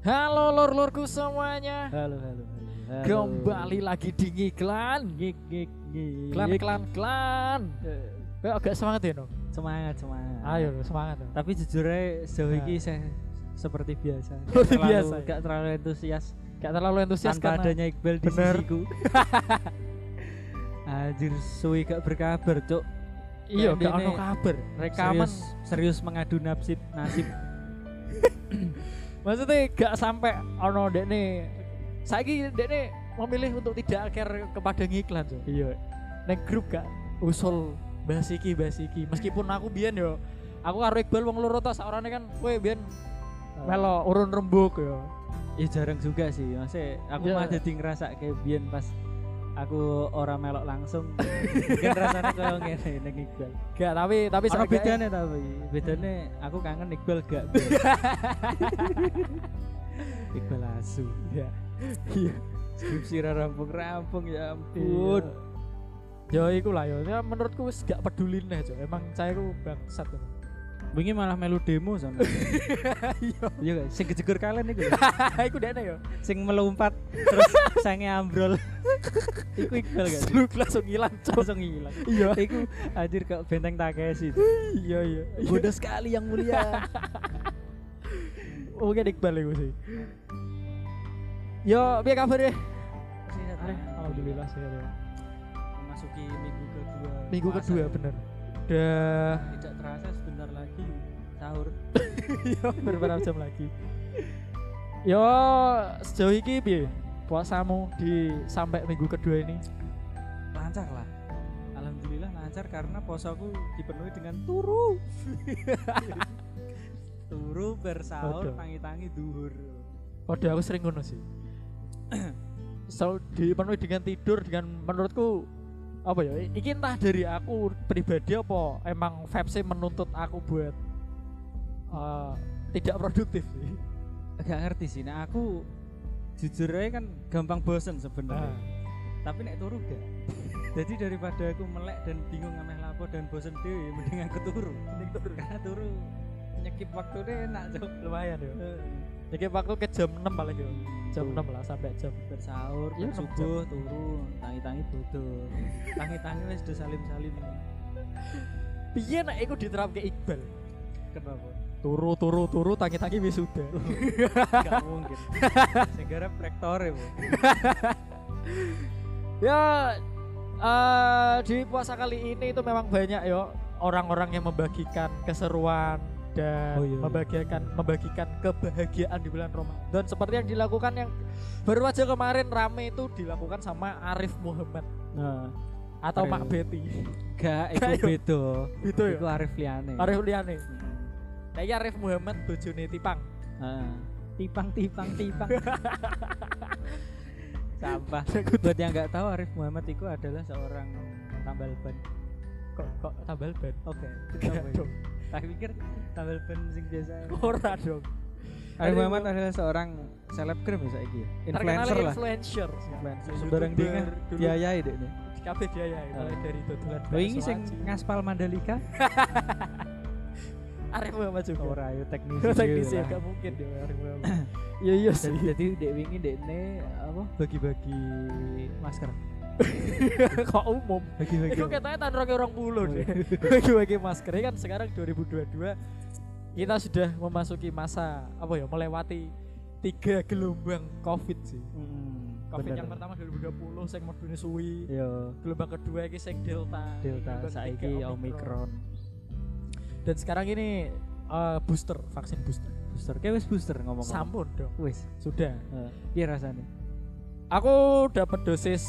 Halo lor-lorku semuanya. Halo, halo, halo. halo. Kembali lagi di ngiklan. Ngik, ngik, ngik. Klan klan klan. Eh, agak semangat ya, no? Semangat, semangat. Ayo, semangat. No. Tapi jujur aja sejauh Nah. ini saya seperti biasa. Seperti biasa, ya? Gak terlalu antusias Gak terlalu antusias tanpa karena adanya Iqbal di Bener. sisiku. Anjir, suwi gak berkabar, Cuk. Iya gak ono kabar. Rekaman Serius, serius mengadu nasib, nasib. maksudnya gak sampai ono dek nih. Saiki dek nih memilih untuk tidak akhir kepada ngiklan, so. iya. Neng grup gak usul bahas iki bahas iki. Meskipun aku biyen yo aku karo Iqbal wong loro tok saorane kan kowe biyen melo urun rembuk yo. Ya jarang juga sih, maksudnya aku Ya. mah jadi ngerasa kayak biyen pas aku orang melok langsung mungkin rasanya kayak ngene ning Iqbal. Gak tapi tapi Ono bedanya tapi bedanya aku kangen Iqbal gak Iqbal asu Iya. Iya. skripsi ra rampung-rampung ya Pun. ampun Ya iku lah ya. Ya, menurutku wis gak peduli nih. Emang saya ku bangsat. Wingi malah melu demo sama Iya. iya gak sing kejegur kalian iku iku dene ya. sing melompat terus sange ambrol iku Iqbal gak sih Lu langsung hilang, Cok. langsung hilang Iya. iku anjir kok benteng Takeshi itu Iya, iya. bodoh sekali yang mulia Mungkin Iqbal iku sih. Yo, piye kabar deh? Sehat, Eh, Alhamdulillah sehat ya. memasuki minggu kedua Minggu kedua bener. Udah tidak terasa sebentar lagi sahur Yo, beberapa jam lagi. Yo, sejauh ini piye? Puasamu di sampai minggu kedua ini? lancar lah alhamdulillah lancar karena posoku dipenuhi dengan turu turu bersahur tangi-tangi duhur Waduh aku sering ngono sih. Selalu dipenuhi dengan tidur dengan menurutku apa ya? Iki entah dari aku pribadi apa emang vibes menuntut aku buat eh, tidak produktif sih. gak ngerti sih. Nah aku jujur aja kan gampang bosen sebenarnya. Nah, tapi nek turu gak? Jadi daripada aku melek dan bingung ngameh lapo dan bosen deh mending aku turu. Mending turu. Karena turu nyekip waktu deh enak cok lumayan ya. Eh, Jadi waktu ke jam 6 paling ya. Jam 6 lah sampai jam bersahur Iya, bar subuh turu tangi-tangi bodoh tangi-tangi wis do salim-salim Piye nek iku diterapke Iqbal? kenapa Turu turu turu tangi-tangi wisuda. gak mungkin segera rektor ya Bu. ya eh di puasa kali ini itu memang banyak ya orang-orang yang membagikan keseruan dan Oh, iya, iya. membagikan membagikan kebahagiaan di bulan Ramadan. Seperti yang dilakukan yang baru aja kemarin rame itu dilakukan sama Arif Muhammad. Nah atau Arif. Mak Betty. Gak yo. beda. Itu ya? Arif Liane. Arif Liane. Hmm. Arif Muhammad bojone Tipang. Ah. tipang tipang tipang. Sampah. Buat yang nggak tahu Arif Muhammad itu adalah seorang tambal ban. Kok kok tambal ban? Oke dong tak pikir tambal ban sing biasa. Ora dong. Arif Muhammad Mu- adalah seorang selebgram ya saiki ya? Influencer lah. influencer. Influencer. Sembarang dia dulu. biayai deh nih kafe dia ya mulai dari dodolan lo ini sing ngaspal Mandalika? Arif Muhammad juga. Ora ayo teknisi teknisi gak mungkin. Dia Arif Muhammad. Iya iya sih. Jadi jadi dek wingi dek ne apa bagi-bagi masker kok umum? Bagi-bagi itu katanya tahun roke orang puluh Oh, deh iya. bagi-bagi masker Ini kan sekarang 2022 kita sudah memasuki masa apa ya melewati tiga gelombang covid sih. Hmm, covid bener. yang pertama 2020 sing modune suwi. Yo gelombang kedua ini sing delta. Delta saiki ketiga Omicron. Dan sekarang ini eh, booster vaksin booster. Booster. Kayak wis booster ngomong sampun dong. Wis. Sudah. Eh, piye rasanya aku dapat dosis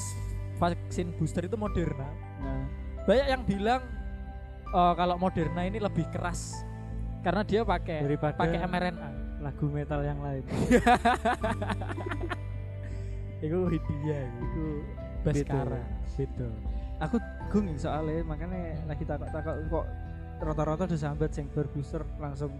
vaksin booster itu Moderna. Nah. Banyak yang bilang eh, kalau Moderna ini lebih keras karena dia pakai Daripada- pakai mRNA. lagu metal yang lain. Itu Hindia itu Baskara beda aku gung soalnya makanya lagi takut-takut kok rata-rata udah sambat sing bar booster langsung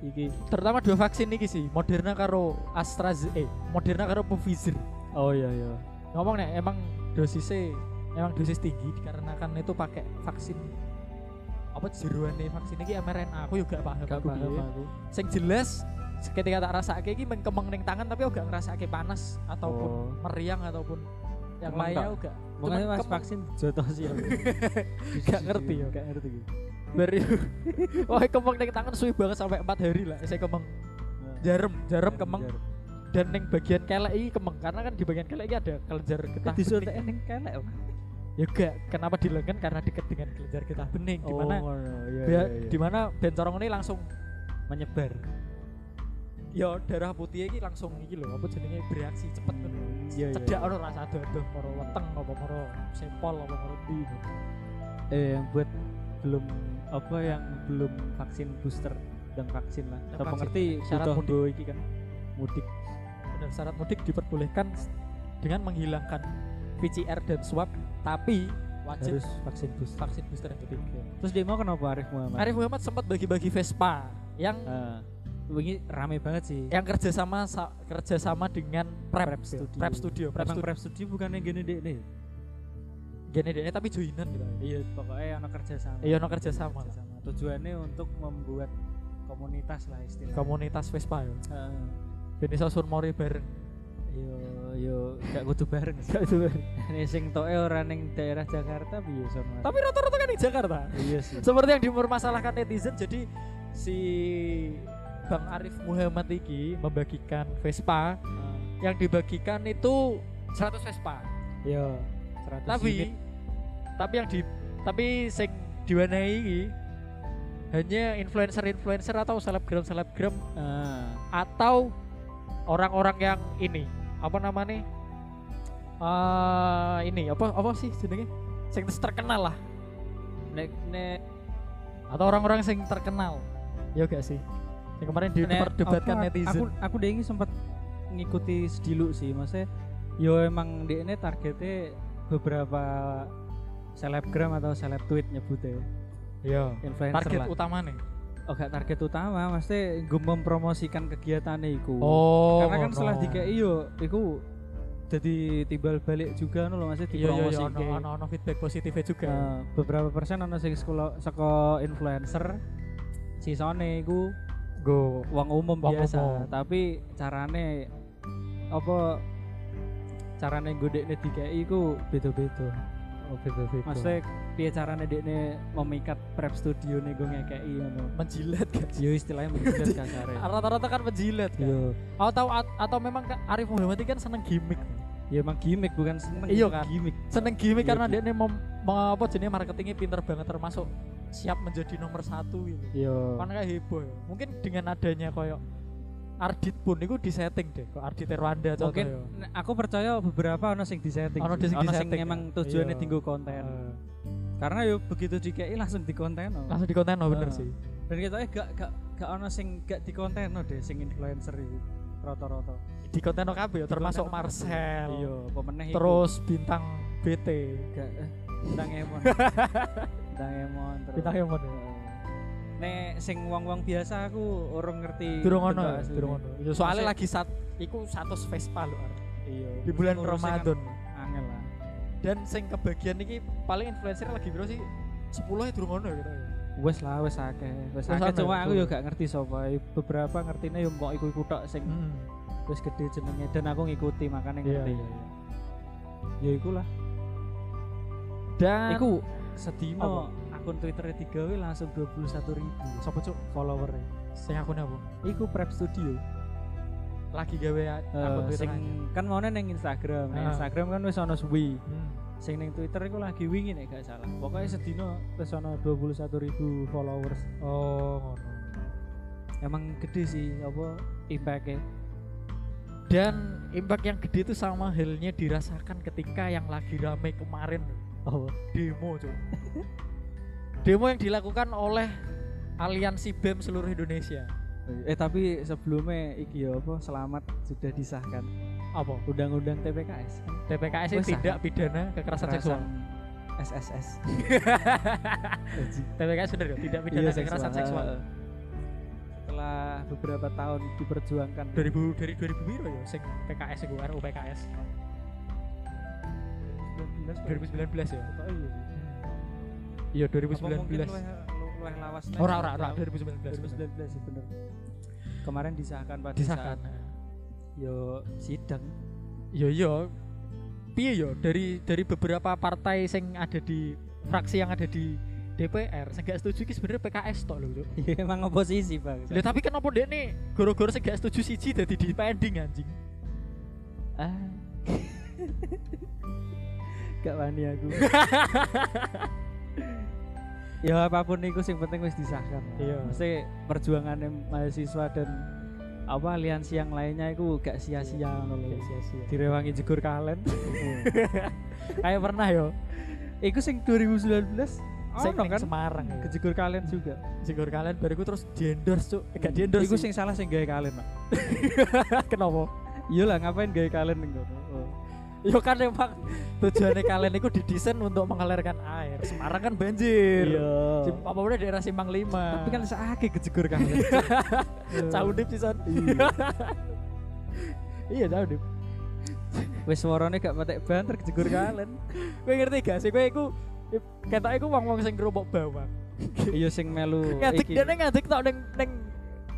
iki. Terutama dua vaksin ini sih Moderna karo AstraZeneca eh Moderna karo Pfizer. Oh iya iya. Ngomong nih emang dosisnya emang dosis tinggi dikarenakan itu pakai vaksin apa jeruane vaksin iki mRNA. Aku juga paham gak aku paham piye. aku sing jelas ketika tak rasake iki mengkemeng ning tangan tapi aku gak ngerasake panas ataupun Oh. meriang ataupun yang lainnya aku gak makanya kemeng- vaksin jotos ya Gak ngerti ya. gak ngerti. Baru wah kemeng ning tangan suwi banget sampai 4 hari lah saya kemeng. Jarum jarum kemeng dan ning bagian kelek iki kemeng karena kan di bagian kelek iki ada kelenjar getah disuntik bening. ning kelek Om. ya gak kenapa di lengan karena dekat dengan kelenjar getah bening di mana oh, iya, Bea- iya, iya. di mana ben corong ini langsung menyebar ya darah putih iki langsung iki lho apa jenenge bereaksi cepet kan iya iya cedak ono rasa adoh moro weteng apa moro sempol apa moro ndi eh yang buat belum apa yang belum vaksin booster dan vaksin lah Dan Apa vaksin. ngerti Syarat mudik. iki kan mudik dan syarat mudik diperbolehkan dengan menghilangkan PCR dan swab tapi wajib harus vaksin booster. vaksin booster yang ketiga. Terus dia mau kenapa Arif Muhammad? Arif Muhammad sempat bagi-bagi Vespa yang Ah, ini rame banget sih. yang kerjasama sa, kerjasama dengan Prep, Prep Studio. Prep Studio Prep Studio. Prep studio bukannya gini deh nih? Gini deh tapi joinan gitu. Iya pokoknya ono kerja sama. Iya no kerjasama Kerja sama. tujuannya untuk membuat komunitas lah istilahnya. Komunitas Vespa ya. Heeh. Ben iso sun mori bareng. Yo yo gak kudu bareng. Sih Nih sing toke ora ning daerah Jakarta piye sono tapi rata-rata kan di Jakarta. Iya sih. Seperti yang dipermasalahkan netizen jadi si Bang Arif Muhammad iki membagikan Vespa. Ah, yang dibagikan itu 100 Vespa. Yo 100 tapi unit. tapi yang di tapi sing diwanai iki hanya influencer-influencer atau selebgram-selebgram Ah, atau orang-orang yang ini apa namanya eh ini apa apa sih jenenge sing terkenal lah. Nek nek. Atau orang-orang sing terkenal. Ya gak sih? Yang kemarin diperdebatkan netizen. aku aku deh ini sempat ngikuti sediluk sih maksudnya yo emang dia ini targetnya beberapa selebgram atau seleb tweet nyebutnya ya influencer target lah. utama nih oh gak target utama maksudnya gue mempromosikan kegiatannya iku oh karena kan ngono. setelah dikei yo iku jadi timbal balik juga no loh maksudnya iya iya iya dipromosi ono ono feedback positifnya juga beberapa persen ono sing sekolah saka influencer sisane iku go uang umum Wong biasa umum. tapi carane apa carane godekne dikei iku beda-beda oh beda beda maksudnya piye carane dekne memikat prep studio nih gue ngekei ngono? Menjilat kan yo istilahnya menjilat kasare. Rata-rata kan menjilat kan? Yo atau atau memang Kak Arif Muhammad kan seneng gimmick. Ya emang gimmick bukan seneng Iya kan? gimmick. Seneng gimmick Iya, karena dia ini mau, apa jenis marketingnya pinter banget termasuk siap menjadi nomor satu gitu. Yo kan kayak heboh ya. Mungkin dengan adanya koyo Ardit pun itu disetting deh kok Ardit Rwanda contoh mungkin ya. aku percaya beberapa ono sing disetting Ono sing ono sing disetting, emang ya. tujuannya Iya. tinggal konten. Eh, karena yo begitu dikei langsung dikonten langsung di konten oh, bener sih. Dan kita eh gak gak gak ono sing gak dikonten deh sing influencer itu rata-rata. Di konten kabeh ya termasuk konten Marcel. Iya iku. terus bintang BT gak eh, bintang emon. Bintang emon terus. Bintang Emon ya. Nek sing wong-wong biasa aku orang ngerti durung ono ya durung ono. Ya, soalnya lagi saat iku satu Vespa lho iya. Di bulan Ramadan. angel lah. Dan sing kebagian iki paling influencer lagi biro sih? 10 ya durung ono ya gitu ya? Wes lah wes akeh wes akeh. cuma ya, aku yo gak ngerti sapa beberapa ngertine yo mbok iku iku tok sing Hmm. wis gede jenenge dan aku ngikuti makanya Iya, ngerti. iya, iya. ya iku lah. Dan iku sedino akun Twitter digawe langsung 21 ribu. Sapa cuk? Followernya. Sing akunnya apa? Iku prep studio. Lagi gawe a- akun Twitter sing kan mau neng Instagram. Neng Ah. Instagram kan wis ono suwi. Hmm. sing neng Twitter iku lagi wingi nek gak salah. Pokoknya sedino wis ono 21 ribu followers. Oh ngono. Emang gede sih apa impactnya dan impact yang gede itu sama halnya dirasakan ketika yang lagi rame kemarin. Oh demo cuy demo yang dilakukan oleh aliansi BEM seluruh Indonesia. Eh tapi sebelumnya iki ya apa selamat sudah disahkan. Apa? Undang-undang TPKS TPKS itu tindak pidana kekerasan seksual. SSS TPKS ya? Tidak pidana kekerasan seksual. Setelah beberapa tahun diperjuangkan. 2000 dari 2000 biro ya sing PKS itu RUU PKS 2019 2019 ya? Oh iya. Iya Apa mungkin 2019 luwih- lu- oleh lawas. Ora ora ora 2019. 2019 sih bener. Kemarin disahkan pada Disahkan. yo sidang. Yo yo. Piye yo dari dari beberapa partai sing ada di fraksi yang ada di DPR sing gak setuju ki sebenarnya PKS tok lho. Cuk. Ya emang oposisi, Bang. Lah tapi kenapa dia nih goro-goro sing gak setuju siji dadi di pending anjing. Ah. Gak wani aku. ya apa pun itu sing penting wis disahkan. Iya. Mesti perjuangan mahasiswa dan apa aliansi yang lainnya itu gak sia-sia ngono. Gak sia-sia. Direwangi jegur kalen. Kayak pernah yo Iku sing 2019 sing ono ning kan Semarang ya. kejegur kalen juga. Sigur kalian bariku terus di-endorse cuk. Gak di-endorse. Iku sing salah sing gawe kalen, Pak. kenapa? Iyalah ngapain gawe ning kono. Oh. Yo kan emang tujuannya kalian itu didesain untuk mengalirkan air. Semarang kan banjir. Sim- Apa udah daerah Simpang 5. Tapi kan sakit kejegur kalen. Caudip sih son. Iya. iya caudip. Wis suarane gak patek banter kejegur kalen. Kowe ngerti gak sih kowe iku ketok iku wong-wong sing kerupuk bawang. Iya sing melu Ngadek iki. dia ngadek tok ning ning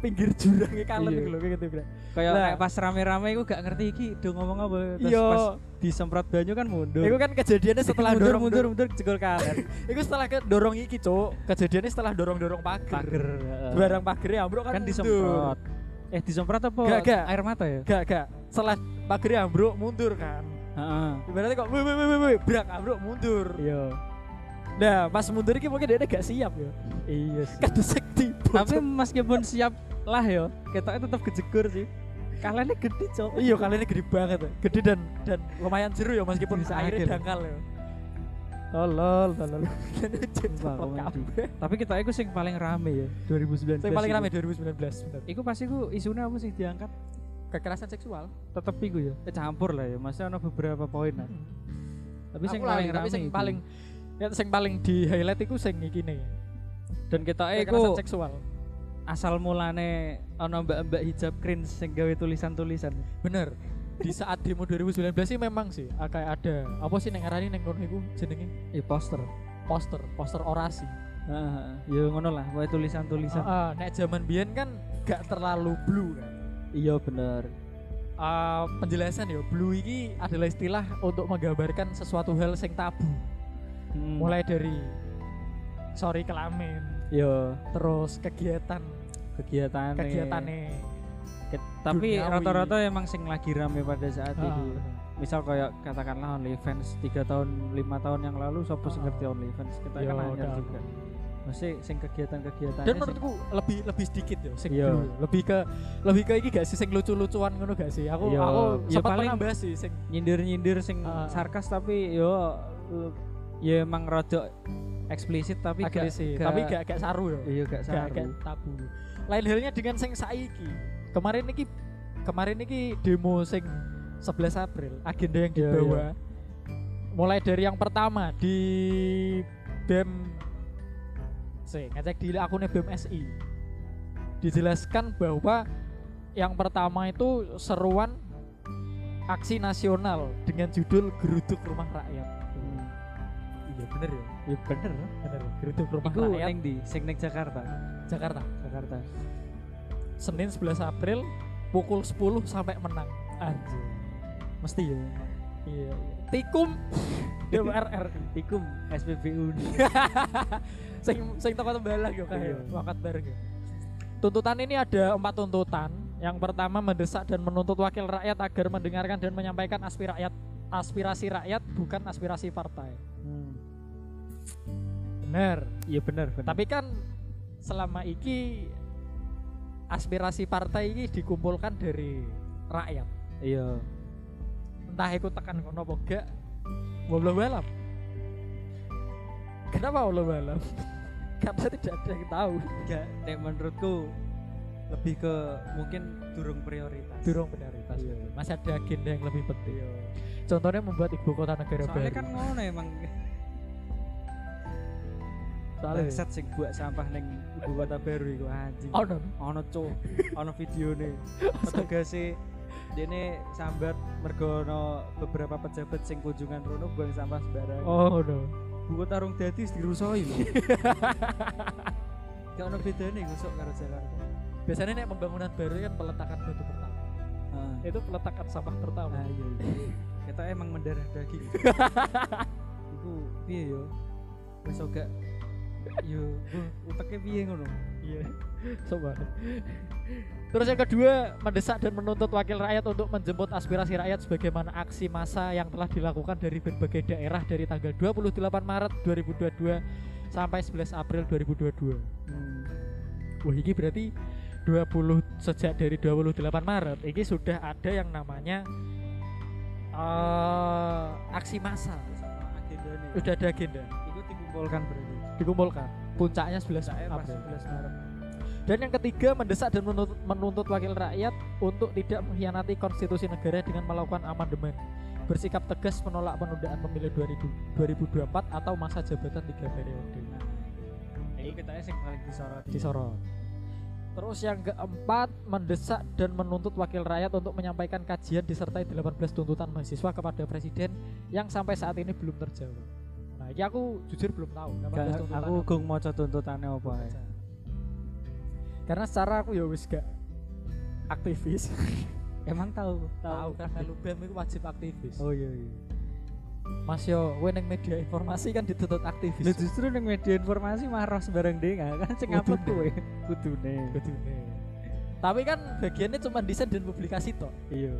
pinggir jurangnya kalian Iya. lho bro. Kayak kayak pas rame-rame iku gak ngerti iki do ngomong apa. Terus Iya. pas disemprot banyu kan mundur. Iku kan kejadiannya setelah mundur dorong mundur mundur kejegur kalen. Iku setelah ke dorong iki, Cuk. Kejadiannya setelah dorong-dorong pagar. Pager. Barang pagernya ambruk kan, kan mundur. disemprot. Eh disemprot apa? Gak, gak. Air mata ya? Gak, gak. Setelah pagernya ambruk mundur kan. Heeh. Ibaratnya kok wih wih wih, wih brak ambruk mundur. Iya. Nah, pas mundur iki mungkin dia gak siap ya. Iya sih. Kadesek tiba. Tapi meskipun siap lah ya, ketoknya tetap kejegur sih. Kalennya gede, Cok. iya kali ini gede banget ya. Gede dan dan lumayan seru ya meskipun Bisa airnya akhir. dangkal ya. Tolol, tolol. Tapi kita itu sing paling rame ya 2019. Yang paling rame 2019 bener. Iku pasti ku isunya apa sih diangkat? Kekerasan seksual. Tetep iku ya. Eh, campur lah ya. Masih ada beberapa poin lah. Tapi sing Aku paling tapi rame sing iku. paling ya sing paling di highlight iku sing iki nih. Dan kita Kekerasan iku seksual. asal mulane ana mbak-mbak hijab cringe sing gawe tulisan-tulisan. Bener. Di saat demo 2019 sih memang sih ah, kayak ada apa sih neng ngarani neng kono iku jenenge Eh poster. poster, poster orasi. Heeh, ya ngono lah, wae tulisan-tulisan. Ah, ah, nek zaman biyen kan gak terlalu blue kan. Iya bener. Ah, penjelasan ya, blue ini adalah istilah untuk menggambarkan sesuatu hal sing tabu. Hmm. Mulai dari sorry kelamin, Yo terus kegiatan kegiatan kegiatannya. tapi duniawi. rata-rata emang sing lagi rame pada saat Ah, itu. Misal kayak katakanlah OnlyFans 3 tahun 5 tahun yang lalu siapa sing Ah. ngerti OnlyFans kita Yo, kan udah. juga. Masih sing kegiatan-kegiatan Dan menurutku lebih lebih sedikit ya sing Iya. blue. Lebih ke lebih ke iki gak sih sing lucu-lucuan ngono gak sih? Aku Iya. aku Ya sempat paling- bahas sih sing nyindir-nyindir sing Ah. sarkas tapi yo uh, ya emang rada eksplisit tapi gak, tapi gak gak saru ya. iya gak gak, saru. gak tabu. Lain halnya dengan sing saiki. Kemarin iki kemarin iki demo sing 11 April, agenda yang Iya, dibawa. Mulai dari yang pertama di BEM Sih, ngecek di akunnya BEM SI. Dijelaskan bahwa yang pertama itu seruan aksi nasional dengan judul Geruduk Rumah Rakyat. Iya bener ya. Ya bener. Bener. Geruduk Rumah Iku Rakyat ning di sing Jakarta. Jakarta. Jakarta. Senin 11 April pukul 10 sampai menang. Anjir. Mesti ya. Iya. Tikum DPR RI. Ikum SPBU. sing sing toko tembalang yo Iya. kayak wakat bareng. Tuntutan ini ada empat tuntutan. Yang pertama mendesak dan menuntut wakil rakyat agar mendengarkan dan menyampaikan aspirasi rakyat aspirasi rakyat bukan aspirasi partai. Hmm. Bener. Iya bener, bener. Tapi kan selama iki aspirasi partai ini dikumpulkan dari rakyat. iya. Entah ikut tekan kono apa gak. Wallahu alam. Kenapa wallahu alam? Karena tidak ada yang tahu. Enggak, nek menurutku lebih ke mungkin durung prioritas. Durung prioritas. Iya. Masih ada agenda yang lebih penting. Contohnya membuat ibu kota negara Soalnya baru. kan ngono emang Soalnya bangsat sing buat sampah ning ibu kota baru iku anjing. Oh, no. Ono cuk, ono videone. Petugasé dene sambat mergo ono beberapa pejabat sing kunjungan rono buang sampah sembarangan. Oh no. Ibu kota rung dadi dirusoi lho. Gak ono bedane gusuk karo Jakarta. biasanya nek pembangunan baru kan peletakan batu pertama Heeh. itu peletakan sampah pertama Ah iya iya. Kita emang mendarah daging. Iku piye yo? Wis gak yo bu, uteke piye ngono? iya coba terus yang kedua mendesak dan menuntut wakil rakyat untuk menjemput aspirasi rakyat sebagaimana aksi massa yang telah dilakukan dari berbagai daerah dari tanggal 28 Maret 2022 sampai 11 April 2022 Hmm. Wah ini berarti 20 sejak dari 28 Maret ini sudah ada yang namanya eh aksi agendane. Sudah ada agenda Iku dikumpulkan berarti. Dikumpulkan. Puncaknya 11 Saya pas April. 11 Maret. Dan yang ketiga mendesak dan menuntut, menuntut wakil rakyat untuk tidak mengkhianati konstitusi negara dengan melakukan amandemen. Bersikap tegas menolak penundaan pemilu 2000 2024 atau masa jabatan tiga periode. Nah, itu kita sing paling disorot. disorot. Terus yang keempat mendesak dan menuntut wakil rakyat untuk menyampaikan kajian disertai 18 tuntutan mahasiswa kepada presiden yang sampai saat ini belum terjawab. Nah, ini aku jujur belum tahu 18 Gak, aku gung maca tuntutane apa ae. Karena secara aku ya wis gak aktivis. Emang tahu? tahu kan melu BEM itu wajib aktivis. Oh iya iya. Mas yo kowe ning media informasi kan dituntut aktivis. Lah justru ning media informasi marah sembarang ding kan sing Kudune. ngupload kowe. Kudune. Kudune. Tapi kan bagiannya cuma desain dan publikasi toh. Iya.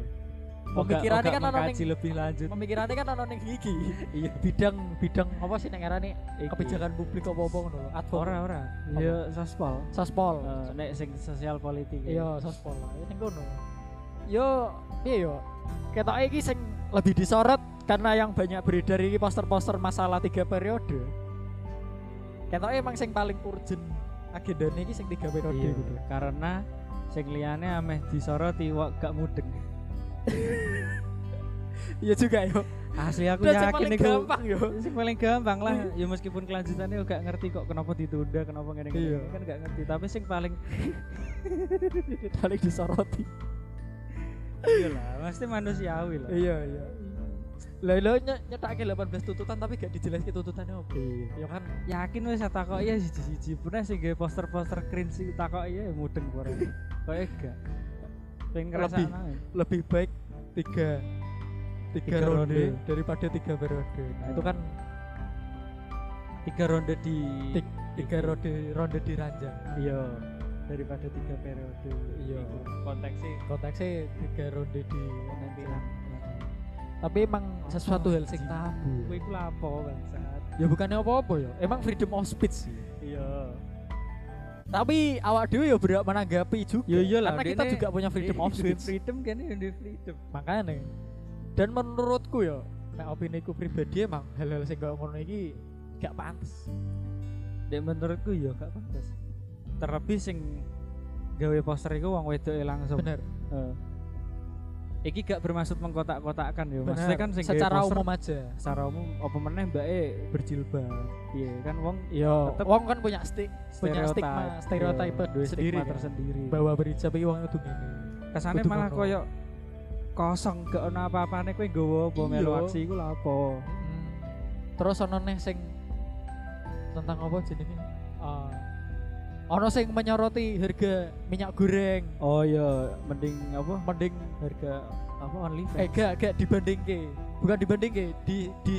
Pemikirannya kan ono ning lebih lanjut. pemikirannya kan ono ning iki. Iya. bidang bidang apa sih nek ngarani Iki. kebijakan publik apa apa ngono lho. Advo. Ora ora. Iya sospol. Sospol. Eh, nek sing sosial politik. Iya, sospol lah. Ini ngono. Yo, piye yo? Ketoke iki sing lebih disorot karena yang banyak beredar iki poster-poster masalah tiga periode. Ketoke emang sing paling urgent agendanya iki sing tiga periode Iya. gitu. Karena sing liyane ameh disoroti wak gak mudeng. Iya juga yo. Asli aku Dan sing yakin iku gampang yo. sing paling gampang lah ya meskipun kelanjutannya gak ngerti kok kenapa ditunda kenapa ngene ngene Iya. kan gak ngerti tapi sing paling paling disoroti. iya lah pasti manusiawi lah Iya, iya. Lah lo nyetake 18 tuntutan tapi gak dijelasin tuntutannya apa. Iya. Ya kan yakin wis takok iya siji-siji pernah sing gawe poster-poster cringe sih takok iya mudeng ora kayak gak pengen ngerasa Lebih. lebih baik tiga tiga, Tiga ronde, ronde. daripada tiga periode. Nah, itu kan tiga ronde di Tik- tiga ronde ronde di ranjang. iya daripada tiga periode Iya. Konteksnya Konteksnya tiga ronde di nanti ranjang. Tapi emang sesuatu hal sing tabu. iku lapo bangsat Ya bukannya apa-apa ya. Emang freedom of speech sih. iya Tapi awak dhewe ya berhak menanggapi juga. Yo iya lah, Karena kita juga punya freedom of speech. freedom kan ya duwe freedom Makanya. Dan menurutku ya, nek opini ku pribadi emang hal-hal sing kaya ngono iki gak pantes. Dek menurutku ya gak pantas. Terlebih sing gawe poster iku wong wedoke langsung. Bener. Iki gak bermaksud mengkotak-kotakkan ya. Maksudnya kan sing secara poster umum aja. secara umum apa meneh mbake berjilbab. Iya kan wong Iya, wong kan punya stik, punya stigma, Iya, duwe sendiri kan. tersendiri. bahwa berhijab iki wong itu gini. Kesane kudu malah koyo kosong gak ono apa-apane kowe nggawa apa Iya. melu aksi iku lha apa. Hmm. Terus ono neh sing tentang apa jenenge? Ono sing menyoroti harga minyak goreng. Oh iya, mending apa? Mending Harga apa OnlyFans? eh gak gak dibandingke. Bukan dibandingke, di di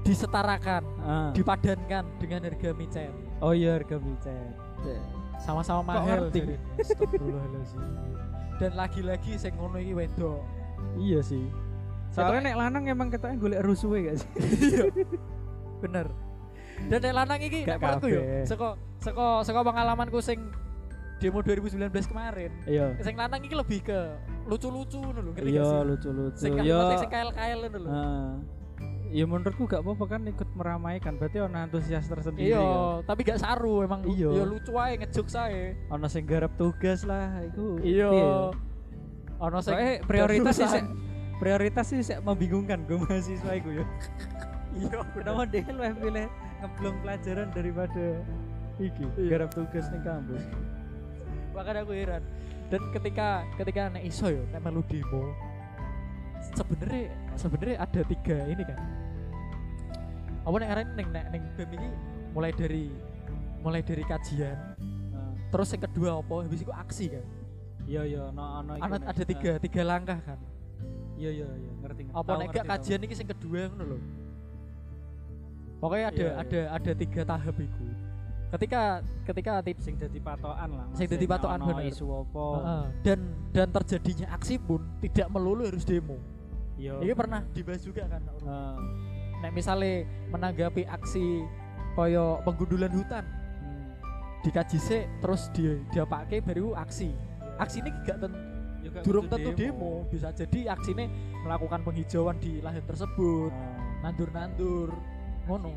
disetarakan, Ah. dipadankan dengan harga micet. Oh iya harga micet. Sama-sama Kok mahal. ngerti? jarine. Astagfirullahaladzim. Dan lagi-lagi sing ngono iki wedok. Iya sih. Soalnya nek lanang emang ketoknya golek rusuhe gak sih? Bener. Dan nek lanang iki Gak nek menurutku yo, saka saka saka pengalamanku sing demo 2019 kemarin. Iya. Sing lanang iki lebih ke lucu-lucu ngono lho, ngerti Iya lucu-lucu. Sing Iya. sing kael-kael ngono lho. Ya menurutku gak apa-apa kan ikut meramaikan. Berarti ono antusias tersendiri. Iya, kan. tapi gak saru emang Iya. ya lucu ae ngejok sae. Ono sing garap tugas lah, iku. Iya. piye? Ono sing prioritas sih prioritas sih membingungkan gue mahasiswa iku ya. Iya, Pertama dia lebih pilih ngeblong pelajaran daripada iki Iya. garap tugas ning kampus. makanya aku heran. Dan ketika ketika nek iso yo nek melu demo sebenarnya sebenarnya ada tiga ini kan. Apa nek ngarani ning nek ning BEM ini mulai dari mulai dari kajian Nah, terus yang kedua apa habis itu aksi kan? Iya iya ono ono iku ada, tiga tiga langkah kan? Iya iya iya ngerti ngerti. apa nek kajian ini yang kedua ngono lho pokoknya ada Iya, iya. ada ada tiga tahap itu ketika ketika tips sing dadi patokan lah Sing dadi patokan, ono bener. isu apa dan dan terjadinya aksi pun tidak melulu harus demo iya ini pernah dibahas juga kan Heeh. nek misalnya menanggapi aksi koyo penggundulan hutan Hmm. dikaji sih terus dia dia pakai baru aksi aksi ini gak ten, Ya durung tentu demo. bisa jadi aksi ini melakukan penghijauan di lahan tersebut Nah, nandur-nandur ngono.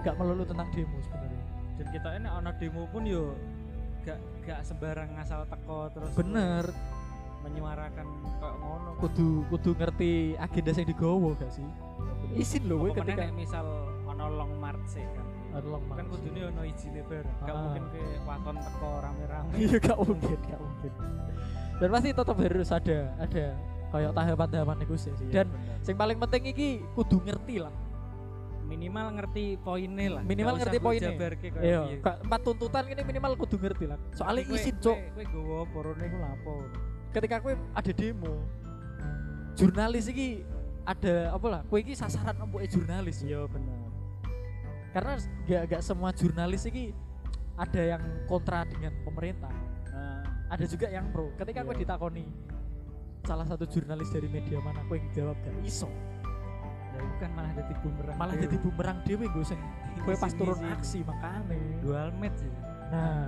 Gak melulu tentang demo sebenarnya. Dan kita ini ono demo pun yo gak gak sembarang ngasal teko terus bener. menyuarakan kayak ngono. Kudu kudu ngerti agenda yang digowo gak sih? Izin loh Apa ketika misal ono long march kan? Long kan march. kudune ono izine bareng gak Ah. mungkin ke waton teko rame-rame. Iya gak mungkin gak mungkin. Dan pasti tetap harus ada ada kayak tahapan-tahapan sih. Iya, dan yang paling penting iki kudu ngerti lah minimal ngerti poinnya lah. Minimal ngerti poinnya. iya empat tuntutan ini minimal kudu ngerti lah. Soalnya kowe- cok kowe gowo porone iku lapo ketika kue ada demo jurnalis iki ada apa lah? Kue iki sasaran empuk jurnalis. Iya bener. Karena gak gak semua jurnalis iki ada yang kontra dengan pemerintah. Nah. Ada juga yang pro. Ketika kue Iya. ditakoni salah satu jurnalis dari media mana kue jawab gak iso ya itu kan malah jadi bumerang malah dewe. jadi bumerang dewe gue sing kue pas turun sini. aksi makanya dual match ya. Nah.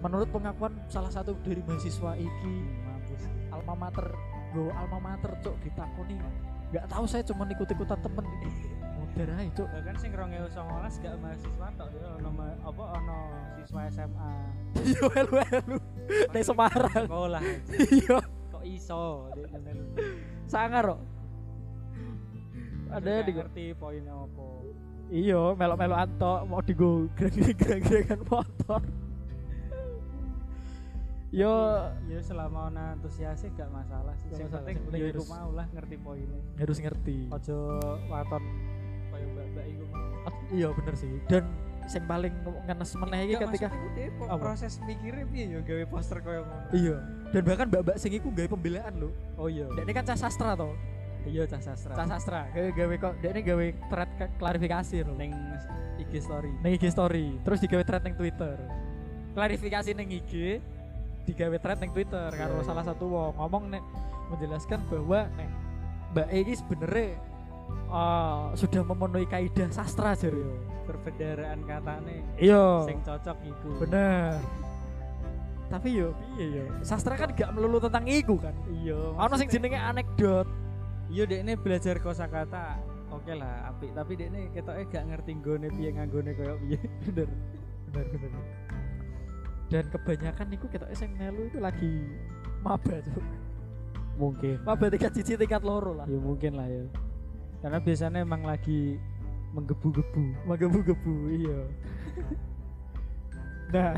Menurut pengakuan salah satu dari mahasiswa iki mampus alma mater gue alma mater cok ditakoni. Nggak tahu saya cuma ikut ikutan temen modern aja cok Lah kan sing 2019 gak mahasiswa tok ya ono ma- apa ono siswa SMA iya elu elu. Dari Semarang. sekolah iya. Kok iso sangar kok ada di ngerti poinnya apa iya melo melo anto mau digo gereng gerengan motor yo ya selama ono antusiasnya gak masalah sih sing masalah, penting harus- mau lah ngerti poinnya harus ngerti ojo waton kaya mbak-mbak iku iya bener sih dan yang paling ngenes meneh iki ketika Apa? proses mikirnya piye ya gawe poster kaya ngono iya dan bahkan mbak-mbak sing iku gawe pembelaan lho oh iya ini kan cah sastra toh iya cah sastra. Cah sastra. Gawe kok dia ini gawe thread klarifikasi lho ning IG story. Ning IG story. Terus digawe thread ning Twitter. Klarifikasi ning IG digawe thread ning Twitter karo Iya, iya. salah satu wong. Ngomong nek menjelaskan bahwa nek Mbak E ini sebenarnya eh, sudah memenuhi kaidah sastra jadi Iya, perbendaraan katane iya. sing cocok iku. Bener. Tapi yo piye yo? Sastra kan gak melulu tentang iku kan? Iya ono sing jenenge anekdot iya dek ini belajar kosakata. Oke lah apik. Tapi dek ini ketoknya gak ngerti nggone piye nganggone koyo piye. Bener. Bener bener. Dan kebanyakan niku kita sing melu itu lagi maba tuh mungkin. Maba tingkat cici tingkat loro lah. Ya mungkin lah ya. Karena biasanya emang lagi menggebu-gebu. Menggebu-gebu iya. Nah.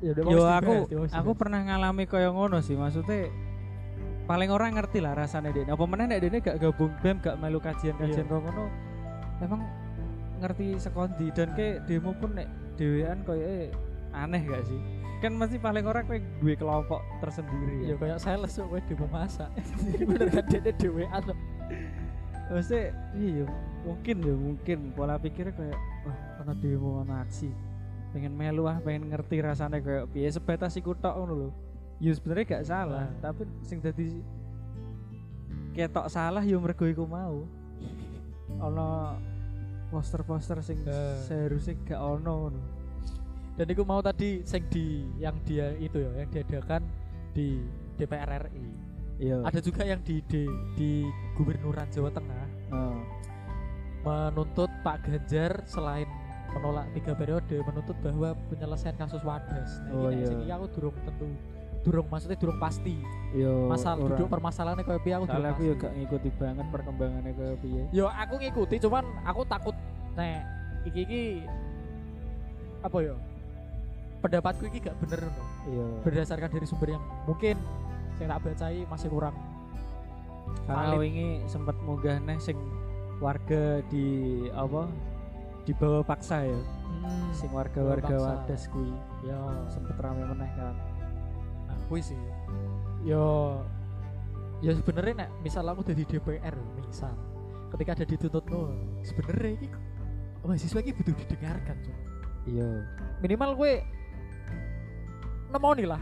Ya udah yo aku aku pernah ngalami koyo ngono sih. Maksudnya paling orang ngerti lah rasanya dek apa meneh nek dene gak gabung bem gak melu kajian-kajian kok ngono emang ngerti sekondi? Dan ke demo pun nek dewean koyo aneh gak sih? Kan mesti paling orang kowe duwe kelompok tersendiri. Ya ya kayak sales kok kowe demo masak. Bener kan dene dhewean loh. maksudnya iya mungkin ya mungkin. Pola pikirnya kayak wah ana demo ana aksi. Pengen melu ah pengen ngerti rasanya kayak piye sebatas iku tok ngono lho ya sebenarnya gak salah Ah. tapi sing dadi ketok salah ya mergo iku mau ana poster-poster sing Ah. seharusnya gak ono dan aku mau tadi sing di yang dia itu ya yang diadakan di DPR RI iya ada juga yang di di, di gubernuran Jawa Tengah Heeh. menuntut Pak Ganjar selain menolak tiga periode menuntut bahwa penyelesaian kasus wadas nah, Oh, ini iya. sing iki aku durung tentu durung maksudnya durung pasti. Iya masalah ora. duduk permasalahannya kayak piye aku durung aku ya gak ngikuti banget perkembangannya kayak piye. Yo aku ngikuti cuman aku takut nek iki iki apa yo pendapatku iki gak bener no. iya. Berdasarkan dari sumber yang mungkin saya tak bacai masih kurang karena wingi sempat munggah neh sing warga di apa dibawa paksa ya. Hmm, sing warga-warga Dibawa paksa. wadas kuwi. Ya sempet rame meneh kan kuwi sih. Yo ya sebenarnya nek misal aku jadi DPR misal ketika ada dituntut no sebenarnya ini mahasiswa ini butuh didengarkan Cuk. iya. Minimal gue nemoni lah.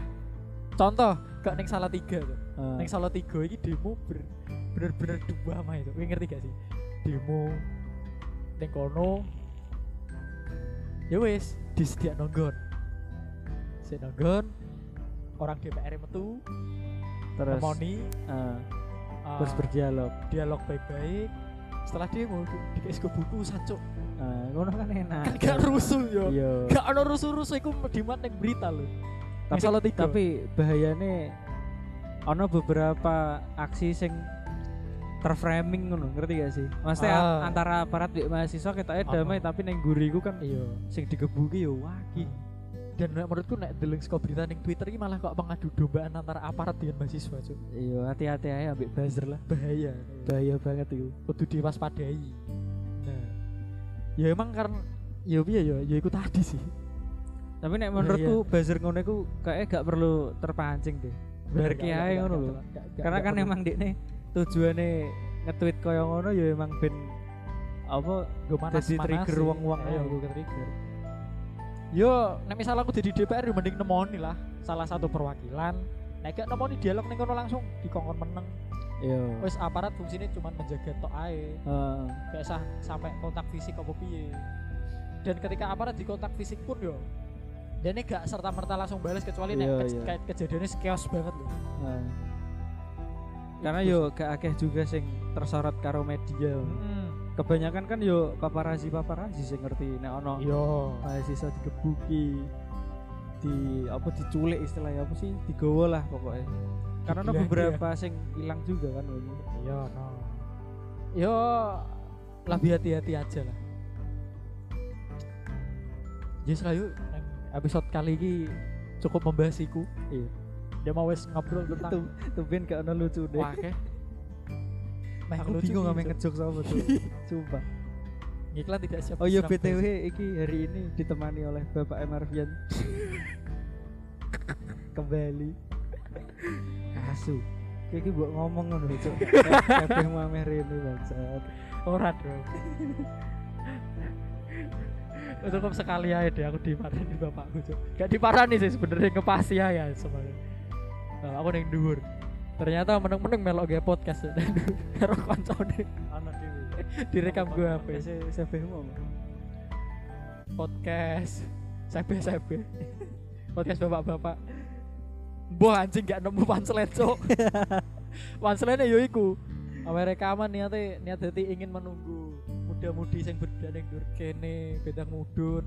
Contoh gak neng salah tiga tuh Eh, neng salah tiga ini demo ber, bener-bener dua mah itu Kowe ngerti gak sih? Demo neng kono. Ya wes disediak nonggon si nonggon orang DPR metu terus nemoni eh, uh, terus berdialog. dialog baik-baik. Setelah demo dikasih ke buku sancuk. Eh, ngono kan enak. Kan gak rusuh yo. Iya. Gak ada rusuh-rusuh iku di mana berita loh tapi salah tiga. tapi bahayane ono beberapa aksi sing terframing ngono ngerti gak sih? Maksudnya Ah. antara aparat di mahasiswa kita damai Ono. tapi neng guriku kan iya. sing digebuki yo waki dan menurutku nek deleng saka berita ning Twitter ini malah kok pengadu dombaan antara aparat dengan mahasiswa cuy iya hati-hati aja ambil buzzer lah. Bahaya. Bahaya banget itu. Kudu diwaspadai. Nah ya emang karena ya piye ya ya iku tadi sih. Tapi nek menurutku buzzer ngono iku kayaknya gak perlu terpancing deh. Kiai gak- ngono lho. karena kan emang dekne tujuannya nge-tweet koyo ngono ya emang ben apa Gue Jadi trigger wong-wong. Ayo ae. gue trigger yo nek misal aku jadi DPR yo mending nemoni lah. Salah satu perwakilan. Nek gak nemoni dialog ning kono langsung dikongkon meneng. Iya wis aparat fungsinya cuma menjaga tok ae. Heeh. gak usah sampai kontak fisik apa piye. Dan ketika aparat di kontak fisik pun yo dan ini gak serta merta langsung balas kecuali nek ke- iya. kayak kejadiannya chaos banget loh. Nah. Karena yo gak akeh juga sing tersorot karo media. Kebanyakan kan yo paparazi paparazi sing ngerti nek ono iya mahasiswa digebuki di apa diculik istilahnya apa sih digowo lah pokoknya. Karena Digila-gila. beberapa sing hilang juga kan ini. iya no yo lebih hati-hati aja lah yuk neng episode kali ini cukup membahas iku Iya. dia mau wes ngobrol Tuh, tentang tuh ben gak ono lucu deh. wah ke Meh Aku bingung ame Cuk. ngejok sama tuh. Sumpah. Iklan tidak siap Oh iya BTW iki hari ini ditemani oleh Bapak Emarvian. Kembali. Kasu. Kayak buat ngomong ngono cuk. Kabeh mamer ini bangsat. Ora dong. Cukup sekali aja deh aku dimarahin bapakku cuk. Gak diparani sih sebenarnya ngepasi ya sebenarnya. Nah, aku yang dhuwur. Ternyata meneng-meneng melok ge podcast ya. dan karo koncone Ana dhewe. direkam gue apa ya? Saya mau. podcast sebe sebe podcast bapak-bapak Boh anjing gak nemu punchline cok Punchline yo iku Awe rekaman niate niat dadi ingin menunggu muda-mudi sing berdanding dur kene bedang mudun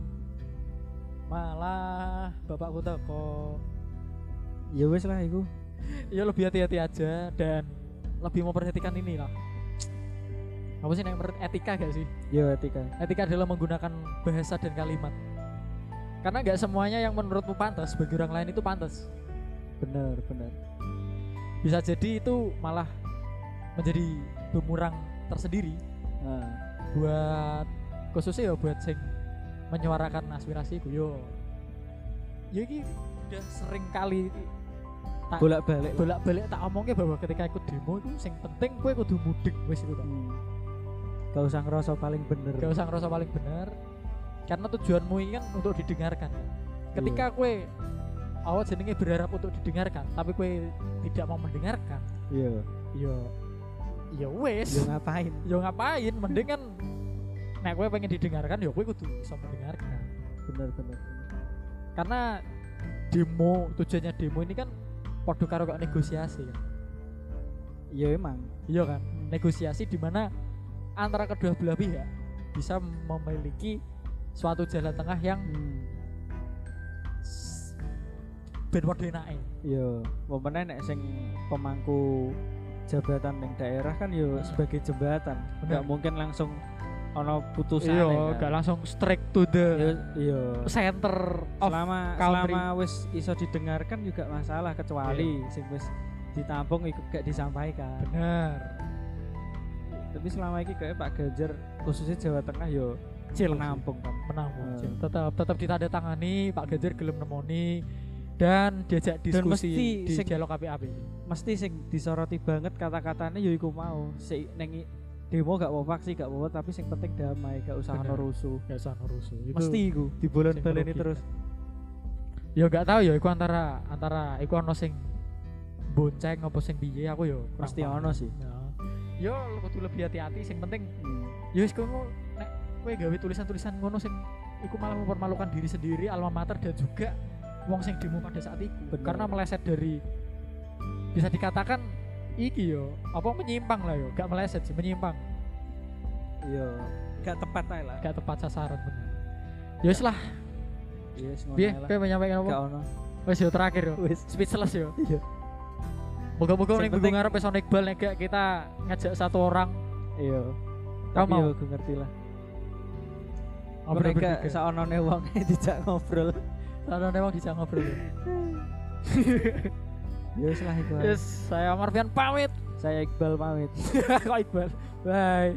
malah bapakku teko Ya wis lah iku. Ya lebih hati-hati aja dan lebih memperhatikan ini lah. Apa sih yang menurut etika gak sih? Ya etika. etika adalah menggunakan bahasa dan kalimat. Karena nggak semuanya yang menurutmu pantas bagi orang lain itu pantas. Bener, bener. bisa jadi itu malah menjadi bumerang tersendiri Nah, buat khususnya ya buat sing menyuarakan aspirasi yo. Ya ini udah sering kali bolak-balik. bolak-balik tak omongnya bahwa ketika ikut demo itu sing penting gue kudu mudik wes itu kan Hmm. Gak usah ngerasa paling bener. gak usah ngerasa paling benar karena tujuanmu ini kan untuk didengarkan ketika kue awal jenenge berharap untuk didengarkan tapi kue tidak mau mendengarkan Iya. yo ya wes Ya ngapain? yo ngapain mending kan nek kue pengen didengarkan yo kue kudu bisa mendengarkan Bener, bener. karena demo tujuannya demo ini kan podo karo kok negosiasi kan Ya emang. iya kan negosiasi di mana antara kedua belah pihak bisa memiliki suatu jalan tengah yang Hmm. ben padha enake. Iya, momennya nek sing pemangku jabatan yang daerah kan yo sebagai jembatan. Nggak mungkin langsung ono putusan Iya, kan. gak langsung straight to the Iya, iya. center of Selama country. selama wis iso didengarkan juga masalah kecuali Iya. sing wis ditampung ikut gak disampaikan. bener. Tapi selama ini kayak Pak Ganjar khususnya Jawa Tengah yo chill menampung kan menampung Hmm. tetap tetap ditandatangani Pak Ganjar gelem nemoni dan diajak diskusi mesti di sing- dialog api-api mesti sing disoroti banget kata-katanya ya iku mau si nengi demo gak mau faksi gak mau tapi sing penting damai gak usah ono rusuh gak usah rusuh itu mesti iku sing merugikan. terus ya gak tahu ya iku antara antara iku ono sing bonceng apa sing piye aku kurang Mesti ono sih. ya yo kudu lebih hati-hati sing penting Hmm. ya wis kono nek kowe gawe tulisan-tulisan ngono sing iku malah mempermalukan diri sendiri alma mater dan juga wong sing demo pada saat itu Bener. karena meleset dari bisa dikatakan iki yo apa menyimpang lah yo gak meleset sih menyimpang. Iya. Gak tepat ae lah. Gak tepat sasaran bener. Ya wis lah. Iya piye? ae lah. Kowe menyampaikan apa? Wis yo terakhir yo. Speechless yo. Iya. Moga-moga penting- gunung ngarep Sound Iqbal nek gak kita ngajak satu orang. Iya. Kamu mau? yo gue ngerti lah. Ngobrol mereka saonone wong dijak ngobrol. Ada emang bisa ngobrol wis lah iku ae. yes saya Marvian pamit. Saya Iqbal pamit. Kok Iqbal? Bye